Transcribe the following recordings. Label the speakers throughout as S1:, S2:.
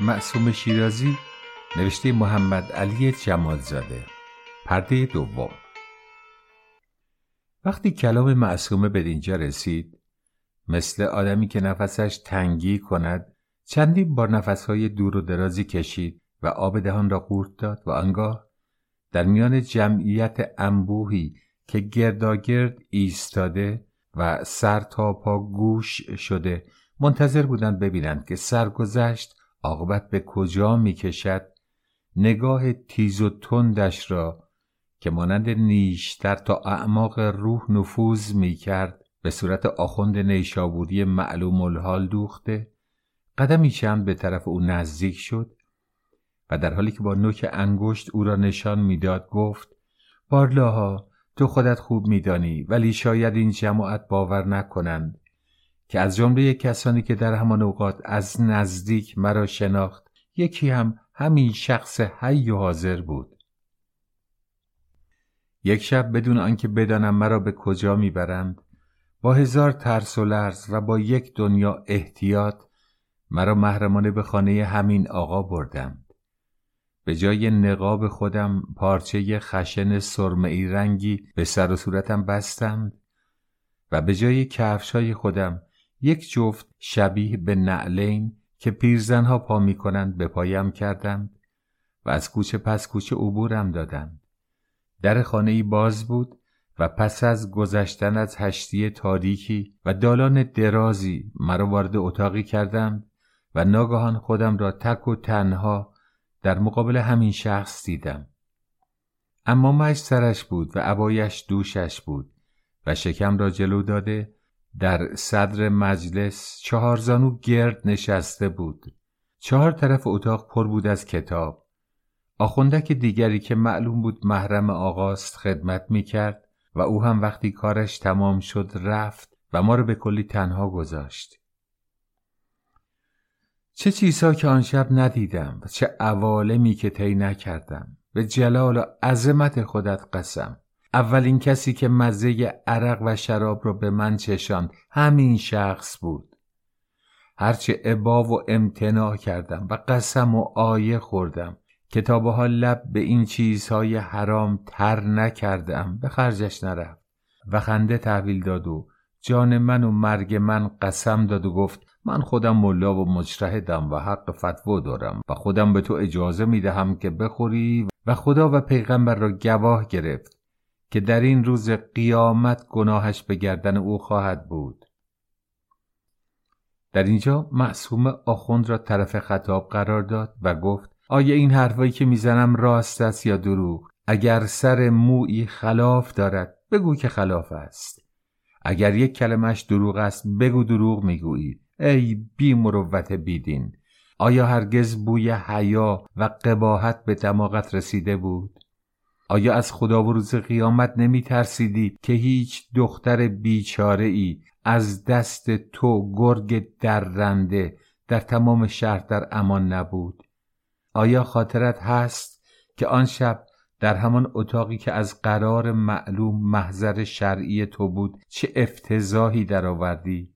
S1: معصوم شیرازی نوشته محمد علی جمالزاده پرده دوم. وقتی کلام معصومه به اینجا رسید مثل آدمی که نفسش تنگی کند چندین بار نفسهای دور و درازی کشید و آب دهان را قورت داد و آنگاه در میان جمعیت انبوهی که گرداگرد ایستاده و سر تا پا گوش شده منتظر بودند ببینند که سرگذشت عاقبت به کجا می‌کشد؟ نگاه تیز و تندش را که مانند نیشتر تا اعماق روح نفوذ می‌کرد به صورت آخوند نیشابوری معلوم الحال دوخته قدمی چند به طرف او نزدیک شد و در حالی که با نوک انگشت او را نشان می‌داد گفت بارلاها تو خودت خوب میدانی ولی شاید این جماعت باور نکنند که از جمله کسانی که در همان اوقات از نزدیک مرا شناخت یکی هم همین شخص حی و حاضر بود. یک شب بدون آنکه بدانم مرا به کجا می‌برند با هزار ترس و لرز و با یک دنیا احتیاط مرا محرمانه به خانه همین آقا بردند. به جای نقاب خودم پارچه خشن سرمئی رنگی به سر و صورتم بستند و به جای کفشای خودم یک جفت شبیه به نعلین که پیرزنها پا می کنند به پایم کردند و از کوچه پس کوچه عبورم دادند. در خانه ای باز بود و پس از گذشتن از هشتی تاریکی و دالان درازی مرا وارد اتاقی کردند و ناگهان خودم را تک و تنها در مقابل همین شخص دیدم. اما مش سرش بود و عبایش دوشش بود و شکم را جلو داده در صدر مجلس چهار زانو گرد نشسته بود. چهار طرف اتاق پر بود از کتاب. آخوندک دیگری که معلوم بود محرم آقاست خدمت می کرد و او هم وقتی کارش تمام شد رفت و ما رو به کلی تنها گذاشت. چه چیزها که آن شب ندیدم و چه عوالمی که طی نکردم. به جلال و عظمت خودت قسم. اولین کسی که مزه عرق و شراب را به من چشاند همین شخص بود. هرچه عبا و امتناع کردم و قسم و آیه خوردم. کتابها لب به این چیزهای حرام تر نکردم. به خرجش نرفت. و خنده تحویل داد و جان من و مرگ من قسم داد و گفت من خودم ملا و مجتهدم و حق فتوا دارم و خودم به تو اجازه می دهم که بخوری و خدا و پیغمبر را گواه گرفت. که در این روز قیامت گناهش به گردن او خواهد بود. در اینجا معصوم آخوند را طرف خطاب قرار داد و گفت آیا این حرفایی که می‌زنم راست است یا دروغ؟ اگر سر مویی خلاف دارد بگو که خلاف است. اگر یک کلمش دروغ است بگو دروغ می‌گویی. ای بی مروت بیدین آیا هرگز بوی حیا و قباحت به دماغت رسیده بود؟ آیا از خدا و روز قیامت نمی ترسیدی که هیچ دختر بیچاره ای از دست تو گرگ درنده در تمام شهر در امان نبود؟ آیا خاطرت هست که آن شب در همان اتاقی که از قرار معلوم محضر شرعی تو بود چه افتضاحی درآوردی؟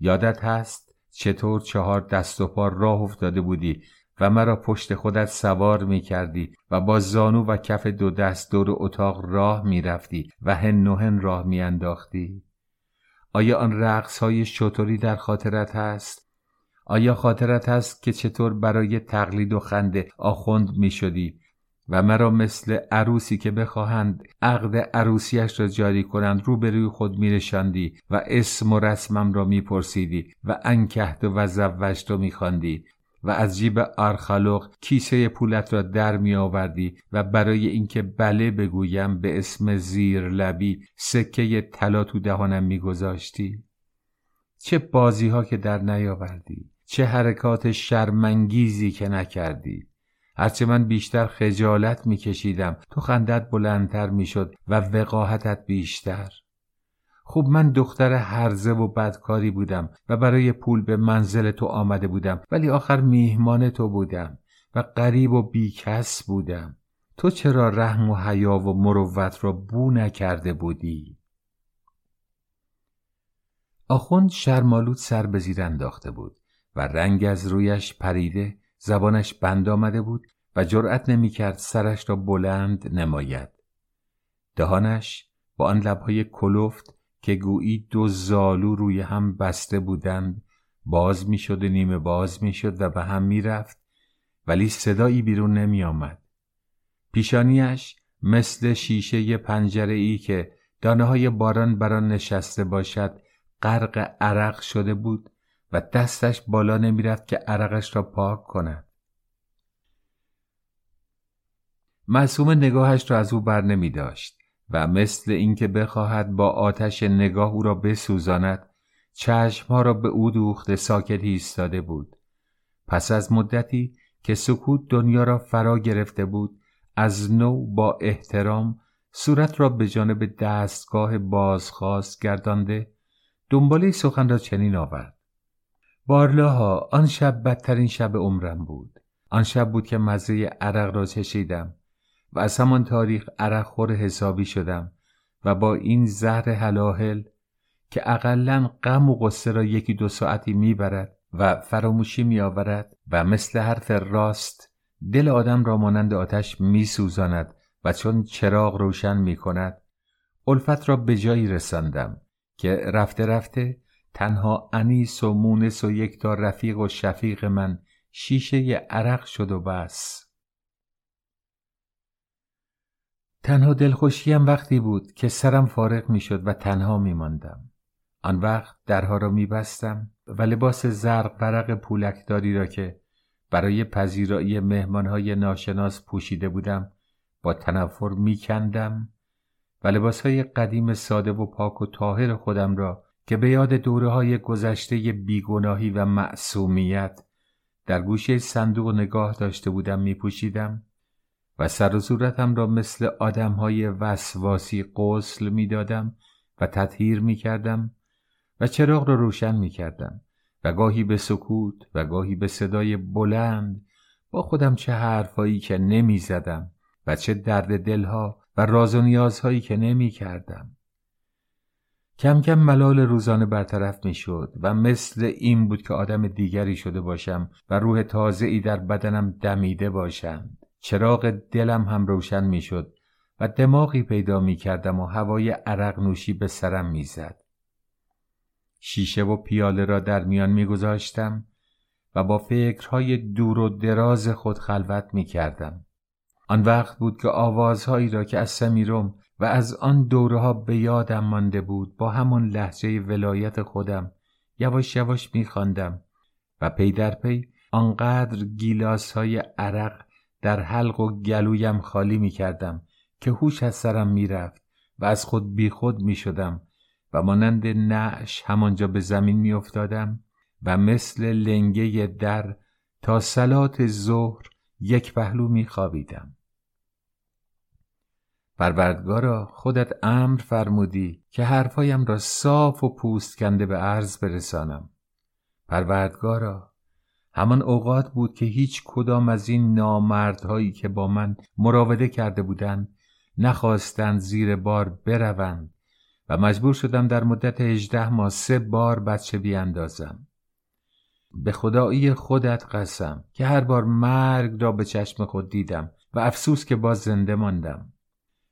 S1: یادت هست چطور چهار دست و پا راه افتاده بودی و مرا پشت خودت سوار می کردی و با زانو و کف دو دست دور اتاق راه می رفتی و هن و هن راه می انداختی؟ آیا آن رقص های شطوری در خاطرت هست؟ آیا خاطرت هست که چطور برای تقلید و خنده آخوند می شدی و مرا مثل عروسی که بخواهند عقد عروسیش را جاری کنند روبروی خود میرشاندی و اسم و رسمم را میپرسیدی و انکهت و زوجت را میخواندی و از جیب آرخالوق کیسه پولت را در می آوردی و برای اینکه بله بگویم به اسم زیر لبی سکه طلا تو دهانم می گذاشتی؟ چه بازی ها که در نیاوردی چه حرکات شرمنگیزی که نکردی هرچه من بیشتر خجالت میکشیدم تو خندت بلندتر می‌شد و وقاحتت بیشتر خوب من دختر هرزه و بدکاری بودم و برای پول به منزل تو آمده بودم ولی آخر میهمان تو بودم و غریب و بیکس بودم تو چرا رحم و حیا و مروت را بو نکرده بودی؟ آخوند شرمالود سر به زیر انداخته بود و رنگ از رویش پریده زبانش بند آمده بود و جرأت نمی‌کرد سرش را بلند نماید دهانش با آن لبهای کلفت که گویی دو زالو روی هم بسته بودند باز می‌شد و نیمه باز می‌شد و به هم می‌رفت ولی صدایی بیرون نمی آمد. پیشانیش مثل شیشه پنجره ای که دانه های باران بران نشسته باشد غرق عرق شده بود و دستش بالا نمی‌رفت که عرقش را پاک کند. معصوم نگاهش را از او بر نمی داشت و مثل اینکه بخواهد با آتش نگاه او را بسوزاند چشمها را به او دوخته ساکت ایستاده بود. پس از مدتی که سکوت دنیا را فرا گرفته بود از نو با احترام صورت را به جانب دستگاه بازخواست گردانده دنباله سخن را چنین آورد. بارلاها آن شب بدترین شب عمرم بود. آن شب بود که مزه عرق را چشیدم. و از همان تاریخ عرق خور حسابی شدم و با این زهر حلاحل که اقلا غم و غصه را یکی دو ساعتی می‌برد و فراموشی میآورد و مثل حرف راست دل آدم را مانند آتش میسوزاند و چون چراغ روشن می کند الفت را به جایی رساندم که رفته رفته تنها انیس و مونس و یک تا رفیق و شفیق من شیشه عرق شد و بس. تنها دلخوشیم وقتی بود که سرم فارغ می شد و تنها می ماندم. آن وقت درها را می بستم و لباس زرق برق پولکداری را که برای پذیرایی مهمانهای ناشناس پوشیده بودم با تنفر می کندم و لباسهای قدیم ساده و پاک و طاهر خودم را که به یاد دوره های گذشته بیگناهی و معصومیت در گوشه صندوق نگاه داشته بودم می پوشیدم و سر و صورتم را مثل آدمهای وسواسی قسل می دادم و تطهیر می کردم و چراغ را روشن می کردم و گاهی به سکوت و گاهی به صدای بلند با خودم چه حرفایی که نمی زدم و چه درد دلها و راز و نیازهایی که نمی کردم. کم کم ملال روزانه برطرف می شد و مثل این بود که آدم دیگری شده باشم و روح تازه ای در بدنم دمیده باشم. چراغ دلم هم روشن می شد و دماغی پیدا می کردم و هوای عرق نوشی به سرم می زد. شیشه و پیاله را در میان می گذاشتم و با فکرهای دور و دراز خود خلوت می کردم. آن وقت بود که آوازهایی را که از سمیرم و از آن دوره ها به یادم مانده بود با همان لحجه ولایت خودم یواش یواش می خواندم و پی در پی آنقدر گیلاس های عرق در حلق و گلویم خالی می کردم که هوش از سرم می رفت و از خود بی خود می شدم و مانند نعش همانجا به زمین می افتادم و مثل لنگه در تا صلات ظهر یک پهلو می خوابیدم. پروردگارا خودت امر فرمودی که حرفایم را صاف و پوست کنده به عرض برسانم. پروردگارا همان اوقات بود که هیچ کدام از این نامردهایی که با من مراوده کرده بودند نخواستند زیر بار بروند و مجبور شدم در مدت هجده ماه سه بار بچه بیاندازم. به خدایی خودت قسم که هر بار مرگ را به چشم خود دیدم و افسوس که باز زنده ماندم.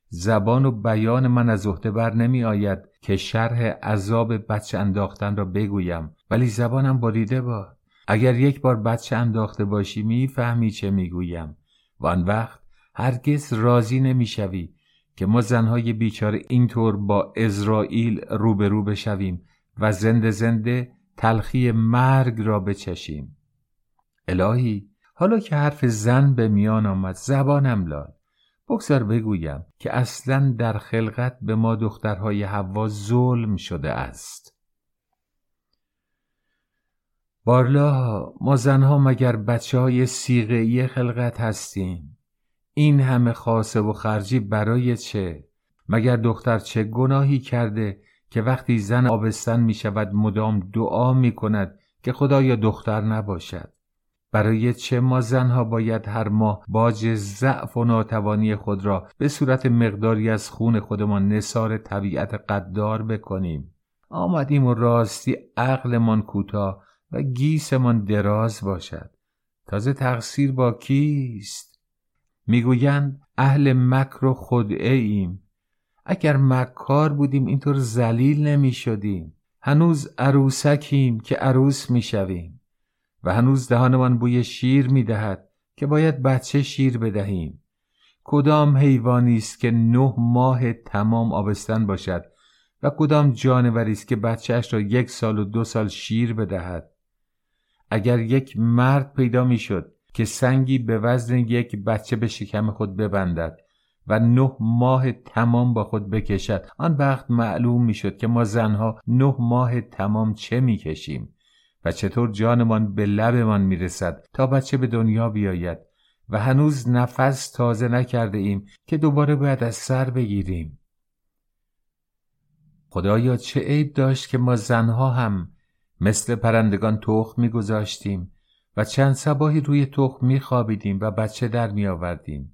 S1: زبان و بیان من از عهده بر نمی آید که شرح عذاب بچه انداختن را بگویم ولی زبانم بریده باد. اگر یک بار بچه انداخته باشی می‌فهمی چه می‌گویم. و آن وقت هرگز راضی نمی‌شوی که ما زنهای بیچاره اینطور با اسرائیل روبرو بشویم و زنده زنده تلخی مرگ را بچشیم. الهی حالا که حرف زن به میان آمد زبانم لال. بگذار بگویم که اصلا در خلقت به ما دخترهای حوا ظلم شده است. بارلا ما زنها مگر بچه های سیغهی خلقت هستیم؟ این همه خاصه و خرجی برای چه؟ مگر دختر چه گناهی کرده که وقتی زن آبستن می شود مدام دعا می کند که خدایا دختر نباشد؟ برای چه ما زنها باید هر ماه باج ضعف و ناتوانی خود را به صورت مقداری از خون خودمان نصار طبیعت قدار بکنیم؟ آمدیم و راستی عقلمان کوتاه و گیسمان دراز باشد. تازه تقصیر با کیست؟ می‌گویند اهل مکر و خدعه ایم. اگر مکار بودیم اینطور زلیل نمی شدیم هنوز عروسکیم که عروس می شویم و هنوز دهانمان بوی شیر می دهد که باید بچه شیر بدهیم. کدام حیوانی است که نه ماه تمام آبستن باشد و کدام جانوری است که بچهش را یک سال و دو سال شیر بدهد؟ اگر یک مرد پیدا می‌شد که سنگی به وزن یک بچه به شکم خود ببندد و نه ماه تمام با خود بکشد آن وقت معلوم می‌شد که ما زنها نه ماه تمام چه می‌کشیم و چطور جانمان به لبمان می‌رسد تا بچه به دنیا بیاید و هنوز نفس تازه نکرده ایم که دوباره باید از سر بگیریم. خدایا چه عیب داشت که ما زنها هم مثل پرندگان تخم میگذاشتیم و چند سباهی روی تخم میخوابیدیم و بچه در میآوردیم.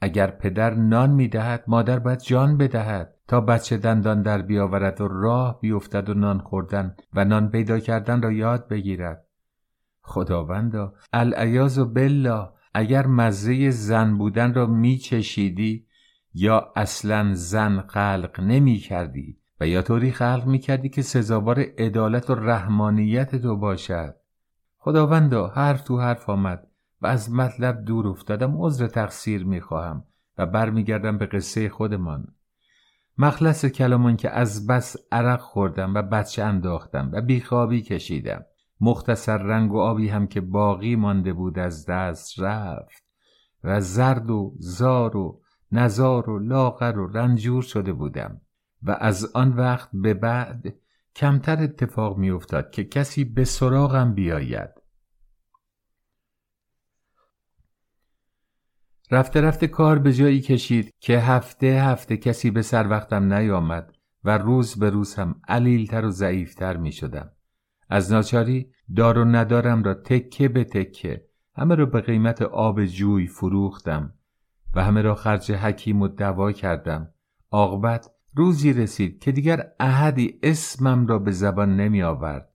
S1: اگر پدر نان می‌دهد مادر باید جان بدهد تا بچه دندان در بیاورد و راه بیفتد و نان خوردن و نان پیدا کردن را یاد بگیرد. خداوندا العیاذ بالله اگر مزه زن بودن را میچشیدی یا اصلا زن خلق نمی کردی و یا طوری خلق می کردی که سزاوار عدالت و رحمانیت تو باشد. خداوندا حرف تو حرف آمد و از مطلب دور افتادم عذر تقصیر می خواهم و برمیگردم به قصه خودمان. مخلص کلامان که از بس عرق خوردم و بچه انداختم و بیخوابی کشیدم. مختصر رنگ و آبی هم که باقی مانده بود از دست رفت و زرد و زار و نزار و لاغر و رنجور شده بودم. و از آن وقت به بعد کمتر اتفاق می افتاد که کسی به سراغم بیاید رفته رفته کار به جایی کشید که هفته هفته کسی به سر وقتم نیامد و روز به روز هم علیلتر و ضعیفتر می شدم. از ناچاری دار و ندارم را تکه به تکه همه را به قیمت آب جوی فروختم و همه را خرج حکیم و دوا کردم عاقبت روزی رسید که دیگر احدی اسمم را به زبان نمی آورد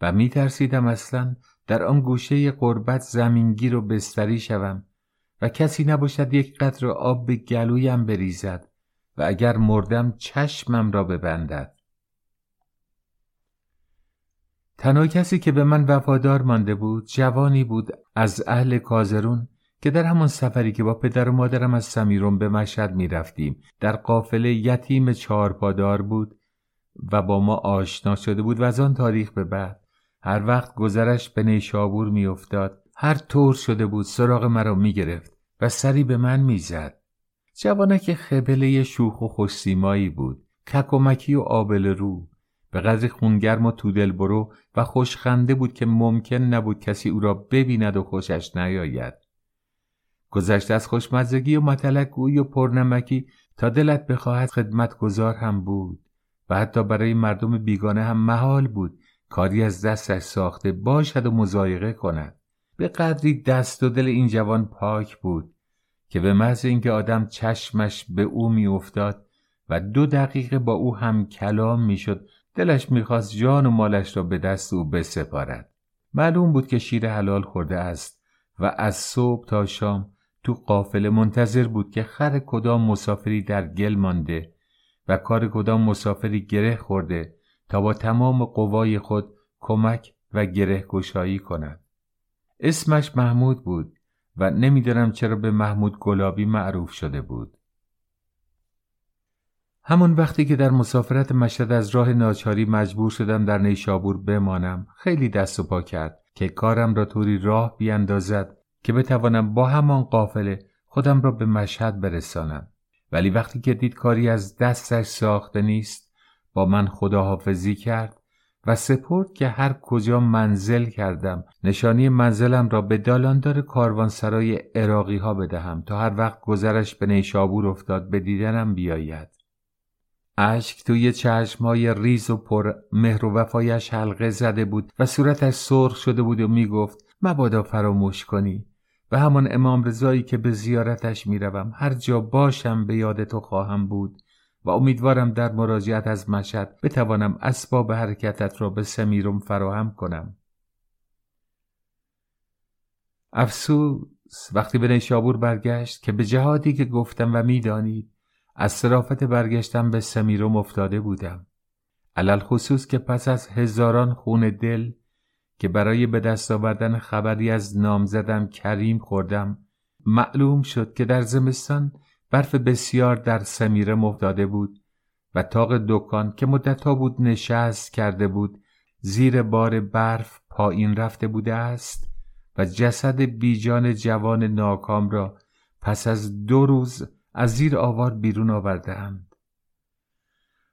S1: و می ترسیدم اصلا در آن گوشه قربت زمینگیر و بستری شوم و کسی نباشد یک قطر آب به گلویم بریزد و اگر مردم چشمم را ببندد. تنها کسی که به من وفادار مانده بود جوانی بود از اهل کازرون که در همان سفری که با پدر و مادرم از سمیرون به مشهد می رفتیم در قافله یتیم چهارپادار بود و با ما آشنا شده بود و از آن تاریخ به بعد. هر وقت گذرش به نیشابور می افتاد هر طور شده بود سراغ مرا می گرفت و سری به من می زد جوانک خبله شوخ و خوشسیمایی بود ککمکی و آبل رو. به قدر خونگرم و تو برو و خوشخنده بود که ممکن نبود کسی او را ببیند و خوشش نیاید. گذشته از خوشمزگی و گویی و پرنمکی تا دلت بخواهد خدمتگزار هم بود و حتی برای مردم بیگانه هم محال بود کاری از دستش ساخته باشد و مزایقه کند. به قدری دست و دل این جوان پاک بود که به محض اینکه آدم چشمش به او میافتاد و دو دقیقه با او هم کلام می‌شد دلش می‌خواست جان و مالش را به دست او بسپارد. معلوم بود که شیر حلال خورده است و از صبح تا شام تو قافله منتظر بود که خر کدام مسافری در گل مانده و کار کدام مسافری گره خورده تا با تمام قوای خود کمک و گره گشایی کند. اسمش محمود بود و نمی‌دانم چرا به محمود گلابی معروف شده بود. همون وقتی که در مسافرت مشهد از راه ناچاری مجبور شدم در نیشابور بمانم خیلی دست و پا کرد که کارم را طوری راه بیاندازد که بتوانم با همان قافله خودم را به مشهد برسانم. ولی وقتی که دید کاری از دستش ساخته نیست با من خداحافظی کرد و سپرد که هر کجا منزل کردم نشانی منزلم را به دالاندار کاروانسرای اراقی ها بدهم تا هر وقت گذرش به نیشابور افتاد به دیدنم بیاید. اشک توی چشمهای ریز و پر مهر و وفایش حلقه زده بود و صورتش سرخ شده بود و می‌گفت مبادا فراموش کنی. و همان امام رضایی که به زیارتش می‌روم هر جا باشم به یاد تو خواهم بود و امیدوارم در مراجعت از مشهد بتوانم اسباب حرکتت را به سمیرم فراهم کنم. افسوس وقتی به نیشابور برگشت که به جهادی که گفتم و می‌دانید از صرافت برگشتم به سمیروم افتاده بودم. علل خصوص که پس از هزاران خون دل که برای به دست آوردن خبری از نامزدم کریم خوردم. معلوم شد که در زمستان برف بسیار در سمیره افتاده بود و تاق دکان که مدتها بود نشست کرده بود زیر بار برف پایین رفته بوده است و جسد بیجان جوان ناکام را پس از دو روز از زیر آوار بیرون آوردهاند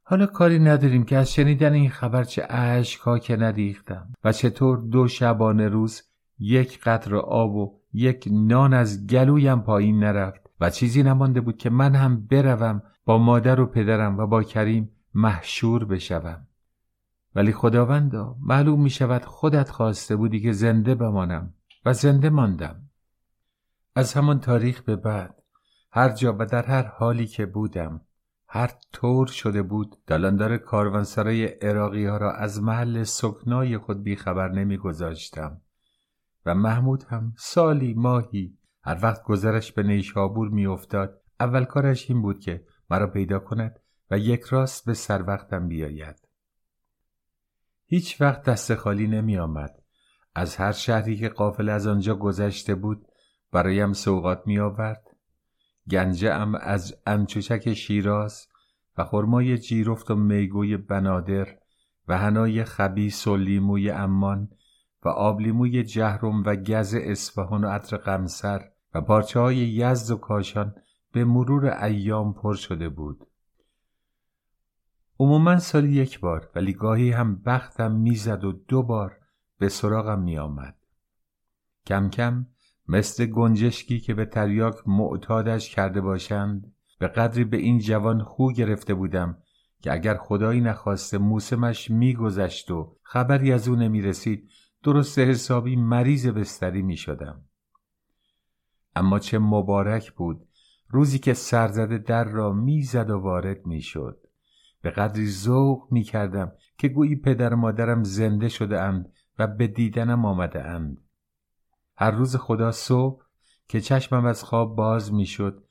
S1: حالا کاری نداریم که از شنیدن این خبر چه اشکها که ندیختم و چطور دو شبانه روز یک قطر آب و یک نان از گلویم پایین نرفت و چیزی نمانده بود که من هم بروم با مادر و پدرم و با کریم محشور بشوم. ولی خداوندا معلوم می شود خودت خواسته بودی که زنده بمانم و زنده ماندم. از همان تاریخ به بعد هر جا و در هر حالی که بودم هر طور شده بود دلاندار کاروانسرای عراقی ها را از محل سکنای خود بیخبر نمیگذاشتم و محمود هم سالی ماهی هر وقت گذرش به نیشابور میافتاد اول کارش این بود که مرا پیدا کند و یک راست به سر وقتم بیاید هیچ وقت دست خالی نمی آمد. از هر شهری که قافل از آنجا گذشته بود برایم سوقات می آورد گنجه ام از انچوچک شیراز و خرمای جیرفت و میگوی بنادر و هنای خبیس و لیموی امان و آبلیموی جهرم و گز اصفهان و عطر قمسر و پارچه های یزد و کاشان به مرور ایام پر شده بود. عموما سالی یک بار ولی گاهی هم بختم می‌زد و دو بار به سراغم میآمد. کم کم مثل گنجشکی که به تریاک معتادش کرده باشند به قدری به این جوان خو گرفته بودم که اگر خدایی نخواسته موسمش میگذشت و خبری از او نمی رسید درست حسابی مریض بستری می شدم. اما چه مبارک بود روزی که سرزده در را می‌زد و وارد می‌شد به قدری ذوق می کردم که گویی پدر و مادرم زنده شده اند و به دیدنم آمده اند. هر روز خدا صبح که چشمم از خواب باز می شد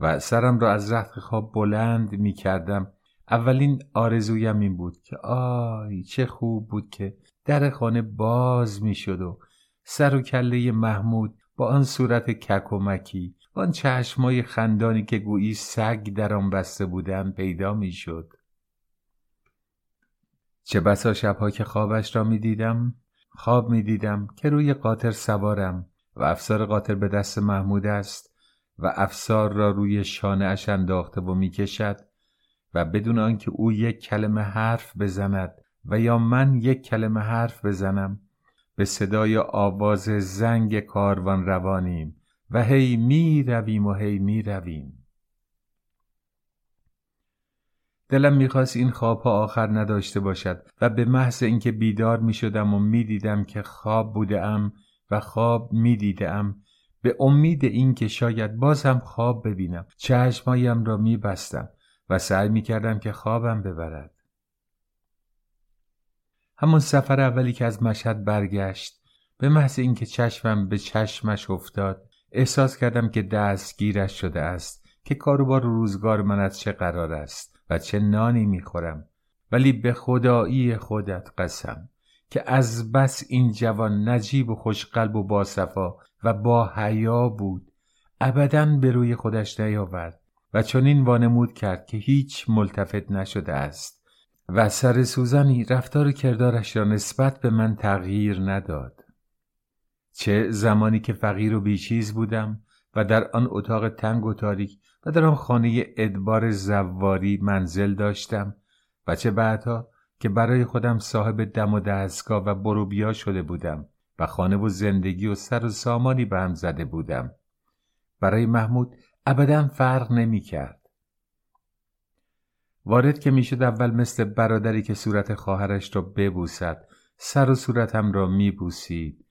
S1: و سرم را از رخت خواب بلند می کردم اولین آرزویم این بود که آی چه خوب بود که در خانه باز می شد و سر و کله محمود با آن صورت ککمکی آن چشمای خندانی که گویی سگ در آن بسته بودن پیدا می شد. چه بسا شبها که خوابش را می دیدم خواب می دیدم که روی قاطر سوارم و افسار قاطر به دست محمود است. و افسار را روی شانه اش انداخته و می کشد و بدون آنکه او یک کلمه حرف بزند و یا من یک کلمه حرف بزنم به صدای آواز زنگ کاروان روانیم و هی می رویم و هی می رویم دلم می‌خواست این خوابها آخر نداشته باشد و به محض اینکه بیدار می‌شدم و می‌دیدم که خواب بوده ام و خواب می‌دیده ام به امید اینکه شاید باز هم خواب ببینم. چشمایم را میبستم و سعی می‌کردم که خوابم ببرد. همون سفر اولی که از مشهد برگشت به محض اینکه چشمم به چشمش افتاد احساس کردم که دستگیرش شده است که کاروبار روزگار من از چه قرار است و چه نانی می‌خورم. ولی به خدایی خودت قسم که از بس این جوان نجیب و خوشقلب و باصفا و با حیا بود ابدا به روی خودش نیاورد و چنین وانمود کرد که هیچ ملتفت نشده است و سر سوزنی رفتار کردارش را نسبت به من تغییر نداد. چه زمانی که فقیر و بیچیز بودم و در آن اتاق تنگ و تاریک و در آن خانه ادبار زواری منزل داشتم و چه بعدها که برای خودم صاحب دم و دستگاه و بروبیا شده بودم و خانه و زندگی و سر و سامانی به هم زده بودم. برای محمود ابدا فرق نمی کرد. وارد که می‌شد اول مثل برادری که صورت خواهرش را ببوسد سر و صورتم را میبوسید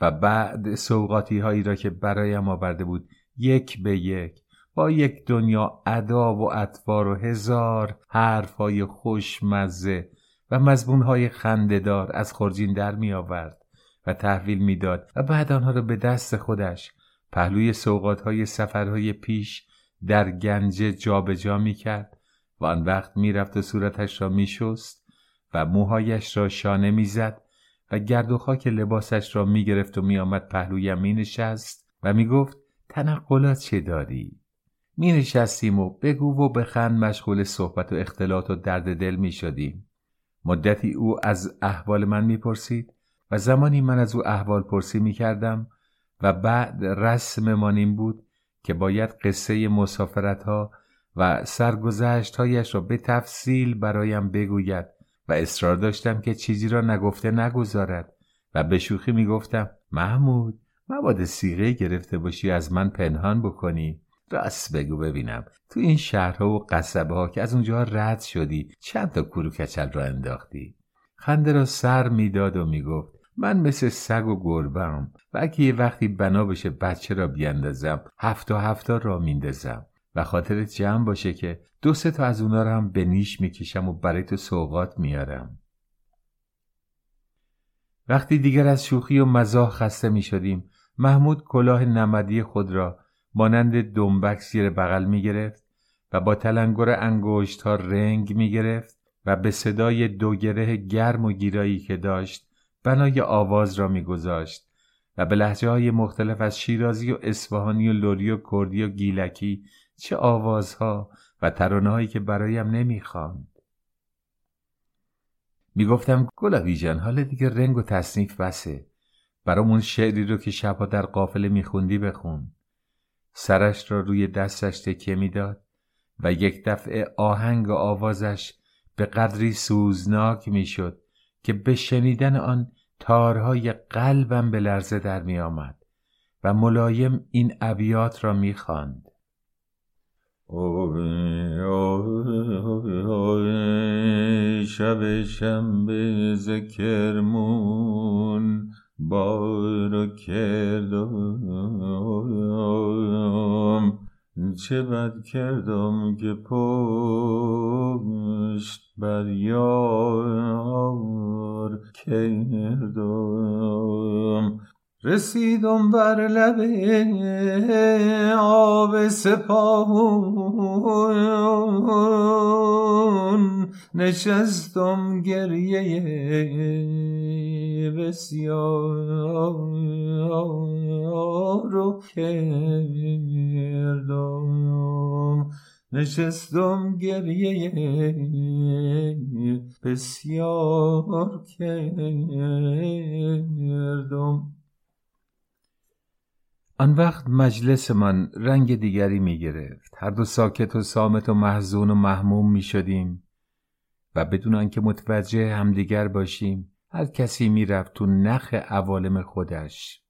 S1: و بعد سوقاتی هایی را که برایم آورده بود یک به یک با یک دنیا ادا و اطوار و هزار حرف های خوشمزه و مزبون های خنددار از خورجین در می آورد و تحویل می‌داد و بعد آنها را به دست خودش پهلوی سوقات های سفرهای پیش در گنج جابجا می کرد و آن وقت می‌رفت و صورتش را میشست و موهایش را شانه می‌زد و گرد و خاک لباسش را می‌گرفت و میآمد پهلویم مینشست و می‌گفت تنقلات چه داری می نشستیم و بگو و بخند مشغول صحبت و اختلاط و درد دل می شدیم. مدتی او از احوال من می پرسید و زمانی من از او احوال پرسی می کردم و بعد رسم این بود که باید قصه مسافرت ها و سرگذشت هایش را به تفصیل برایم بگوید و اصرار داشتم که چیزی را نگفته نگذارد و به شوخی می گفتم محمود مبادا سیغه گرفته باشی از من پنهان بکنی. راست بگو ببینم. تو این شهرها و قصبه ها که از اونجا رد شدی چند تا کورو کچل را انداختی؟ خنده را سر می‌داد و می‌گفت من مثل سگ و گربم و اگه یه وقتی بنا بشه بچه را بیاندازم هفتا هفتا را میندازم. و خاطرت جمع باشه که دو سه تا از اونا رو هم به نیش می‌کشم و برای تو سوقات میارم وقتی دیگر از شوخی و مزاح خسته می‌شدیم محمود کلاه نمدی خود را مانند دنبک زیر بغل می گرفت و با تلنگر انگشت ها رنگ می گرفت و به صدای دو گره گرم و گیرایی که داشت بنای آواز را میگذاشت و به لحجه های مختلف از شیرازی و اصفهانی و لوری و کردی و گیلکی چه آوازها و ترانههایی که برایم نمی‌خواند می‌گفتم گلابی جان حال دیگه رنگ و تصنیف بسه. برامون شعری رو که شبها در قافله میخوندی بخون. سرش را روی دستش تکیه می‌داد و یک دفعه آهنگ آوازش به قدری سوزناک می‌شد که به شنیدن آن تارهای قلبم به لرزه در می آمد و ملایم این ابیات را می خواند. شب شنبه ذکرمون بارو کردم. چه بد کردم که پشت بر یار کردم. رسیدم بر لب آب سپاهون. نشستم گریه بسیار رو کردم. نشستم گریه بسیار کردم. آن وقت مجلس من رنگ دیگری می گرفت. هر دو ساکت و سامت و محزون و محموم می شدیم و بدون آنکه متوجه همدیگر باشیم هر کسی می‌رفت تو نخ عوالم خودش.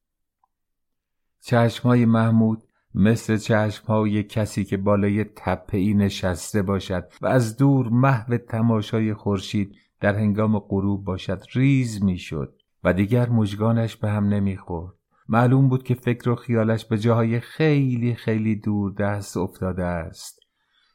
S1: چشمهای محمود مثل چشمهای کسی که بالای تپه ای نشسته باشد و از دور محو تماشای خورشید در هنگام غروب باشد ریز می‌شد و دیگر مژگانش به هم نمی‌خورد معلوم بود که فکر و خیالش به جاهای خیلی خیلی دور دست افتاده است.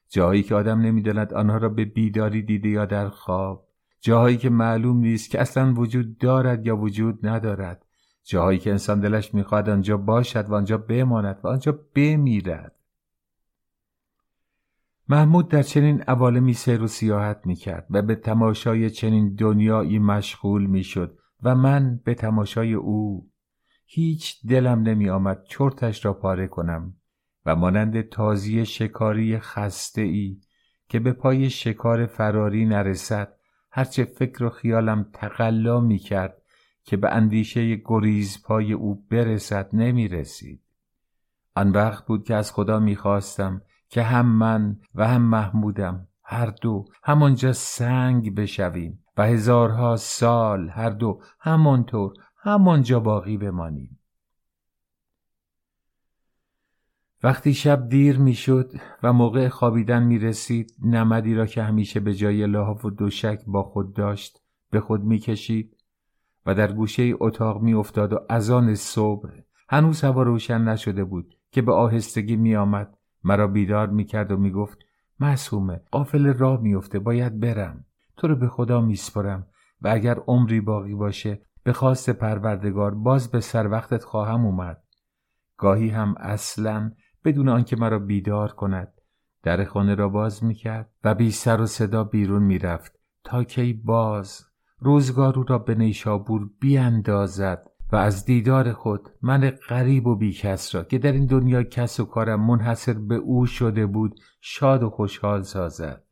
S1: جایی که آدم نمی‌داند آنها را به بیداری دیده یا در خواب. جاهایی که معلوم نیست که اصلا وجود دارد یا وجود ندارد. جاهایی که انسان دلش می‌خواهد آنجا باشد و آنجا بماند و آنجا بمیرد. محمود در چنین عوالمی سیر و سیاحت می‌کرد و به تماشای چنین دنیایی مشغول می‌شد و من به تماشای او هیچ دلم نمی آمد چرتش را پاره کنم و مانند تازی شکاری خسته ای که به پای شکار فراری نرسد هرچه فکر و خیالم تقلا می کرد که به اندیشه گریز پای او برسد نمی رسید. آن وقت بود که از خدا می خواستم که هم من و هم محمودم هر دو همانجا سنگ بشویم و هزارها سال هر دو همانطور همانجا باقی بمانیم. وقتی شب دیر می‌شد و موقع خوابیدن می رسید نمدی را که همیشه به جای لحاف و دوشک با خود داشت به خود می کشید و در گوشه اتاق می افتاد و از آن صبح هنوز هوا روشن نشده بود که به آهستگی می آمد مرا بیدار می کرد و می گفت معصومه قافل راه میفته باید برم تو رو به خدا میسپرم و اگر عمری باقی باشه به خواست پروردگار باز به سر وقتت خواهم اومد. گاهی هم اصلا بدون آنکه مرا بیدار کند در خانه را باز می‌کرد و بی سر و صدا بیرون می‌رفت تا کی باز روزگار او را به نیشابور بیاندازد و از دیدار خود من غریب و بیکس را که در این دنیا کس و کارم منحصر به او شده بود شاد و خوشحال سازد.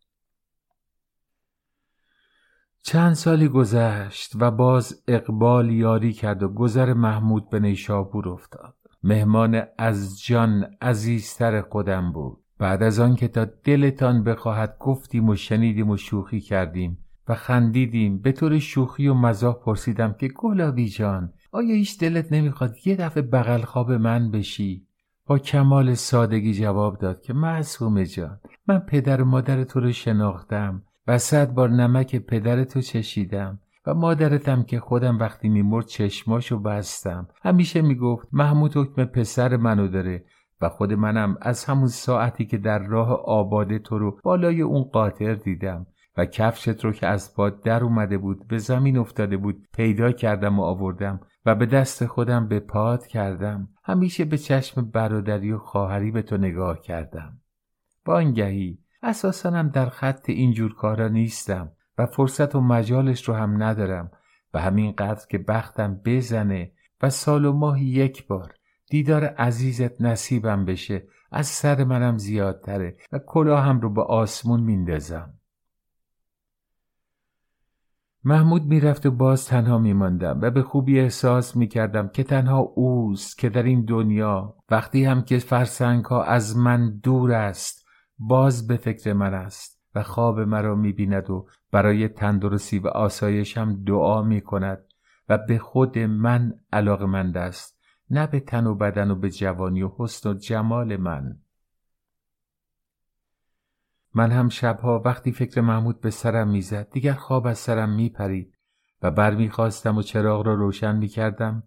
S1: چند سالی گذشت و باز اقبال یاری کرد و گذر محمود به نیشابور افتاد. مهمان از جان عزیزتر خودم بود. بعد از آن که تا دلتان بخواهد گفتیم و شنیدیم و شوخی کردیم و خندیدیم به طور شوخی و مزاح پرسیدم که گلابی جان آیا هیچ دلت نمی‌خواد یه دفعه بغل خواب من بشی؟ با کمال سادگی جواب داد که معصومه جان من پدر و مادر تو رو شناختم. و صد بار نمک پدر تو چشیدم و مادرتم که خودم وقتی میمرد چشماشو بستم. همیشه می‌گفت محمود حکم پسر منو داره و خود منم از همون ساعتی که در راه آباده تو رو بالای اون قاطر دیدم و کفشت رو که از پاد در اومده بود به زمین افتاده بود پیدا کردم و آوردم و به دست خودم به پاد کردم. همیشه به چشم برادری و خواهری به تو نگاه کردم. بانگهی اساسا هم در خط اینجور کارا نیستم و فرصت و مجالش رو هم ندارم و همین قدر که بختم بزنه و سال و ماه یک بار دیدار عزیزت نصیبم بشه از سر منم زیادتره و کلاهم رو به آسمون میندازم. محمود می‌رفت و باز تنها میماندم و به خوبی احساس می‌کردم که تنها اوست که در این دنیا وقتی هم که فرسنگ ها از من دور است باز به فکر من است و خواب مرا می‌بیند و برای تندرستی و آسایشم دعا می‌کند و به خود من علاقمند است نه به تن و بدن و به جوانی و حسن و جمال من. من هم شبها وقتی فکر محمود به سرم می‌زد دیگر خواب از سرم میپرید و برمیخواستم و چراغ را روشن می‌کردم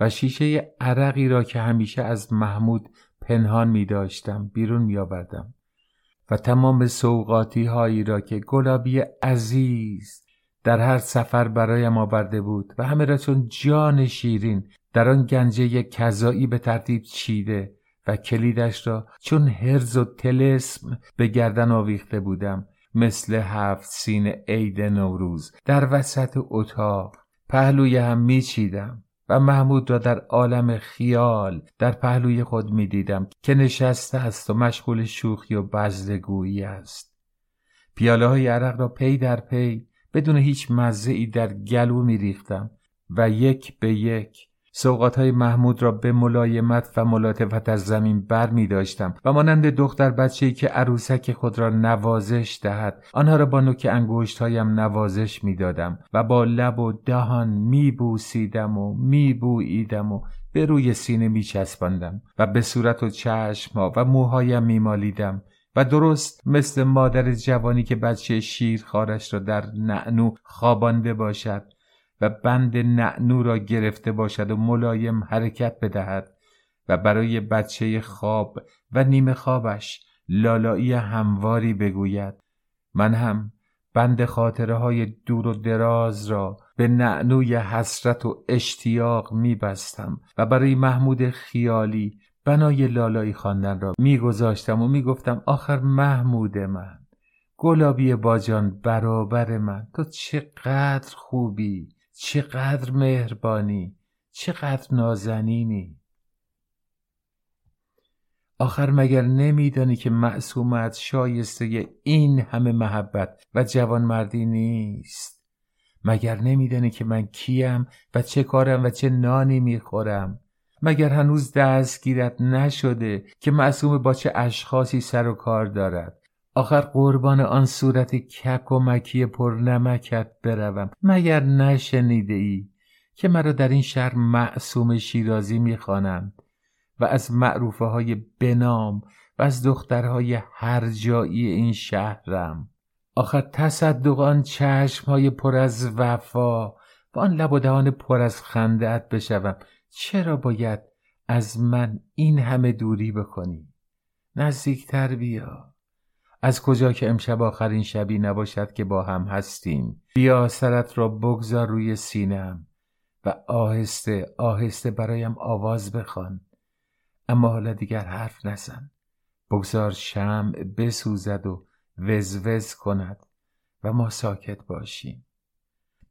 S1: و شیشه عرقی را که همیشه از محمود پنهان می داشتم بیرون می آوردم و تمام سوقاتی هایی را که گلابی عزیز در هر سفر برایم آورده بود و همه را چون جان شیرین در آن گنجه کذایی به ترتیب چیده و کلیدش را چون هرز و تلسم به گردن آویخته بودم مثل هفت سین عید نوروز در وسط اتاق. پهلوی هم میچیدم. و محمود را در عالم خیال در پهلوی خود می‌دیدم که نشسته است و مشغول شوخی و بزدگویی است. پیاله های عرق را پی در پی بدون هیچ مزه ای در گلو میریختم و یک به یک سوقات های محمود را به ملایمت و ملاطفت از زمین بر می داشتم و مانند دختر بچه‌ای که عروسک خود را نوازش دهد آنها را با نوک انگشت هایم نوازش می دادم و با لب و دهان می بوسیدم و می بوییدم و به روی سینه می چسباندم و به صورت و چشم و موهایم می مالیدم و درست مثل مادر جوانی که بچه شیر خارش را در نعنو خوابانده باشد. و بند نعنو را گرفته باشد و ملایم حرکت بدهد و برای بچه خواب و نیمه خوابش لالایی همواری بگوید. من هم بند خاطره های دور و دراز را به نعنوی حسرت و اشتیاق میبستم و برای محمود خیالی بنای لالایی خواندن را میگذاشتم و می‌گفتم آخر محمود من گلابی باجان برابر من تو چقدر خوبی! چقدر مهربانی چقدر نازنینی. آخر مگر نمیدانی که معصومت شایسته این همه محبت و جوانمردی نیست؟ مگر نمیدانی که من کیم و چه کارم و چه نانی می‌خورم؟ مگر هنوز دستگیرت نشده که معصوم با چه اشخاصی سر و کار دارد؟ آخر قربان آن صورت کک و مکی پرنمکت بروم. مگر نشنیده ای که مرا در این شهر معصوم شیرازی می‌خوانند و از معروفه های بنام و از دخترهای هر جایی این شهرم؟ آخر تصدق آن چشم های پر از وفا و آن لب و دهان پر از خندهت بشوم. چرا باید از من این همه دوری بکنی؟ نزدیکتر بیا. از کجا که امشب آخرین شبی نباشد که با هم هستیم. بیا سرت را بگذار روی سینم و آهسته آهسته برایم آواز بخوان. اما حالا دیگر حرف نزن. بگذار شم بسوزد و وزوز کند و ما ساکت باشیم.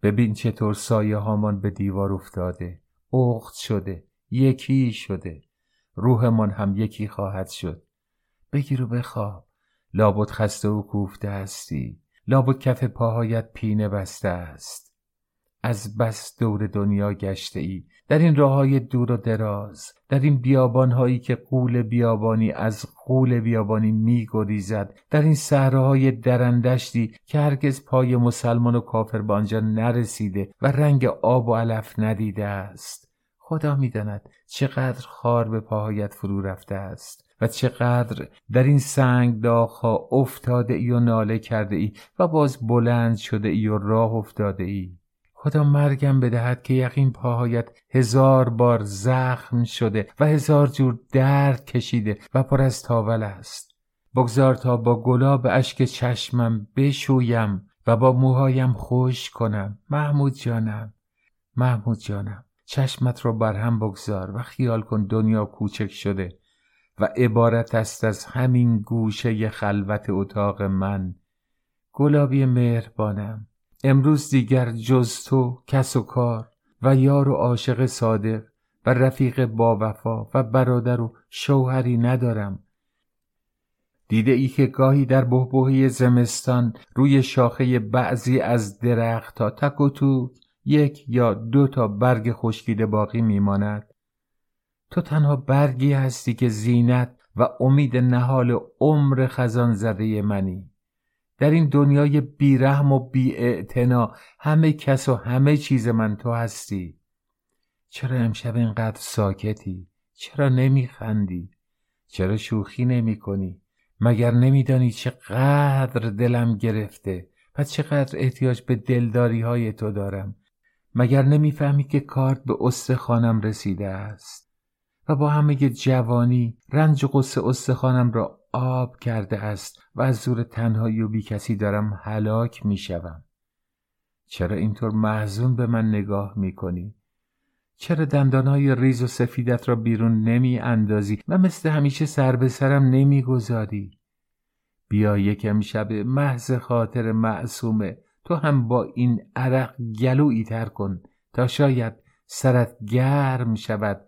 S1: ببین چطور سایه هامان به دیوار افتاده. اخت شده یکی شده. روحمان هم یکی خواهد شد. بگیر و بخواب. لابد خسته و کوفته هستی. لابد کف پاهایت پینه بسته است. از بس دور دنیا گشته ای. در این راه های دور و دراز در این بیابان هایی که قول بیابانی از قول بیابانی می گریزد در این صحراهای درندشتی که هرگز پای مسلمان و کافر به آنجا نرسیده و رنگ آب و علف ندیده است. خدا می‌داند چقدر خار به پاهایت فرو رفته است. و چقدر در این سنگ داغها افتاده ای و ناله کرده ای و باز بلند شده ای و راه افتاده ای. خدا مرگم بدهد که یقین پاهایت هزار بار زخم شده و هزار جور درد کشیده و پر از تاول است. بگذار تا با گلاب اشک چشمم بشویم و با موهایم خوش کنم. محمود جانم محمود جانم چشمت رو بر هم بگذار و خیال کن دنیا کوچک شده. و عبارت است از همین گوشه خلوت اتاق من. گلابی مهربانم. امروز دیگر جز تو کس و کار و یار و عاشق صادق و رفیق با وفا و برادر و شوهری ندارم. دیده ای که گاهی در بهبهه زمستان روی شاخه بعضی از درخت تا تک و تو یک یا دو تا برگ خشکیده باقی میماند. تو تنها برگی هستی که زینت و امید نهال عمر خزان زده منی در این دنیای بیرحم و بی همه کس و همه چیز من تو هستی چرا امشب اینقدر ساکتی؟ چرا نمیخندی؟ چرا شوخی نمی کنی؟ مگر نمیدانی چقدر دلم گرفته و چقدر احتیاج به دلداری های تو دارم مگر نمی‌فهمی که کارت به استخوانم رسیده است و با همه جوانی رنج و قصه استخوانم را آب کرده است و از زور تنهایی و بی کسی دارم هلاک می شوم. چرا اینطور محزون به من نگاه می کنی؟ چرا دندانهای ریز و سفیدت را بیرون نمی اندازی و مثل همیشه سر به سرم نمی گذاری؟ بیا یکم شب محض خاطر معصومه تو هم با این عرق گلویی تر کن تا شاید سرت گرم شود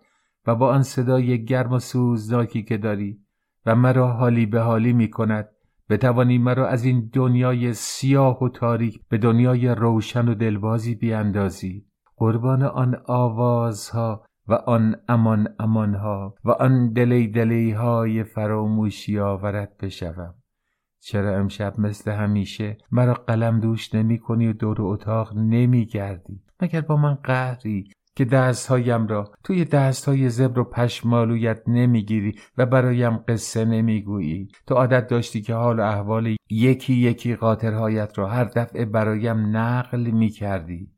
S1: و با آن صدای گرم و سوزناکی که داری و مرا حالی به حالی می کند بتوانی مرا از این دنیای سیاه و تاریک به دنیای روشن و دلبازی بیاندازی قربان آن آوازها و آن امان امانها و آن دلی دلی های فراموشی آورد بشوم. چرا امشب مثل همیشه مرا قلم دوش نمی کنی و دور اتاق نمی گردی؟ مگر با من قهری که دستهایم را توی دستهای زبر و پشمالویت نمی‌گیری و برایم قصه نمی‌گویی. تو عادت داشتی که حال و احوال یکی یکی قاطرهایت را هر دفعه برایم نقل می‌کردی.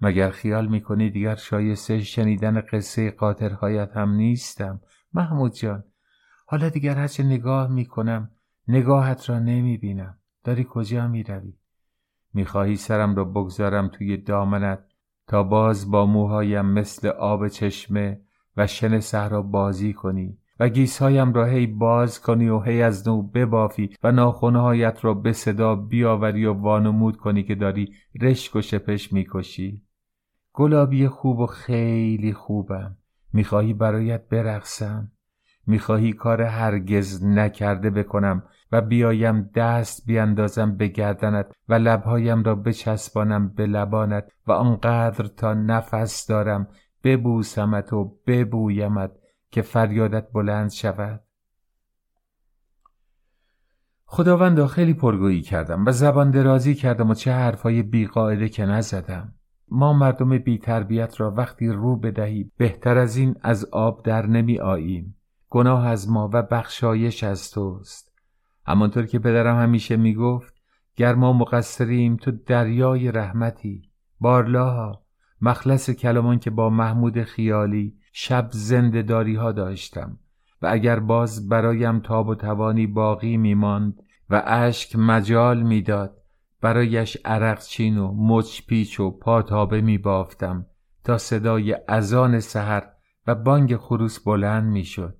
S1: مگر خیال می‌کنی دیگر شایسته شنیدن قصه قاطرهایت هم نیستم؟ محمود جان حالا دیگر هرچه نگاه می‌کنم نگاهت را نمی‌بینم. داری کجا می‌روی؟ می‌خواهی سرم را بگذارم توی دامنت؟ تا باز با موهایم مثل آب چشمه و شن صحرا بازی کنی و گیسهایم را هی باز کنی و هی از نو ببافی و ناخونهایت را به صدا بیاوری و وانمود کنی که داری رشک و شپش می‌کشی. گلابی خوب و خیلی خوبم. می‌خواهی برایت برقصم؟ می‌خواهی کار هرگز نکرده بکنم و بیایم دست بیاندازم به گردنت و لبهایم را بچسبانم به لبانت و آنقدر تا نفس دارم ببوسمت و ببویمت که فریادت بلند شود. خداوندا خیلی پرگویی کردم و زبان درازی کردم و چه حرفای بیقاعده که نزدم. ما مردم بی تربیت را وقتی رو بدهی بهتر از این از آب در نمی آییم گناه از ما و بخشایش از توست. همانطور که پدرم همیشه می‌گفت گر ما مقصریم تو دریای رحمتی. بارلاها مخلص کلامان که با محمود خیالی شب زندهداری ها داشتم و اگر باز برایم تاب و توانی باقی میماند و اشک مجال می‌داد برایش عرق چین و مچ پیچ و پاتابه می بافتم تا صدای اذان سحر و بانگ خروس بلند می‌شد.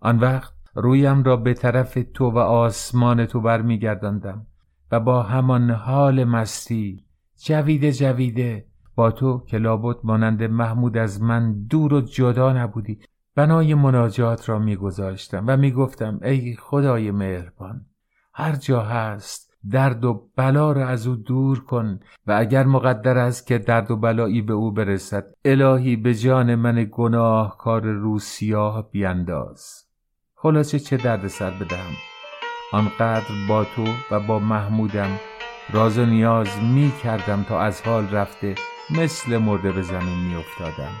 S1: آن وقت رویم را به طرف تو و آسمان تو برمیگرداندم و با همان حال مستی جویده جویده با تو که لابد مانند محمود از من دور و جدا نبودی بنای مناجات را میگذاشتم و می‌گفتم ای خدای مهربان هر جا هست درد و بلا را از او دور کن و اگر مقدر است که درد و بلایی به او برسد الهی به جان من گناهکار روسیاه بینداز. خلاصه چه درد سر بدهم آنقدر با تو و با محمودم راز و نیاز می کردم تا از حال رفته مثل مرده به زمین می افتادم.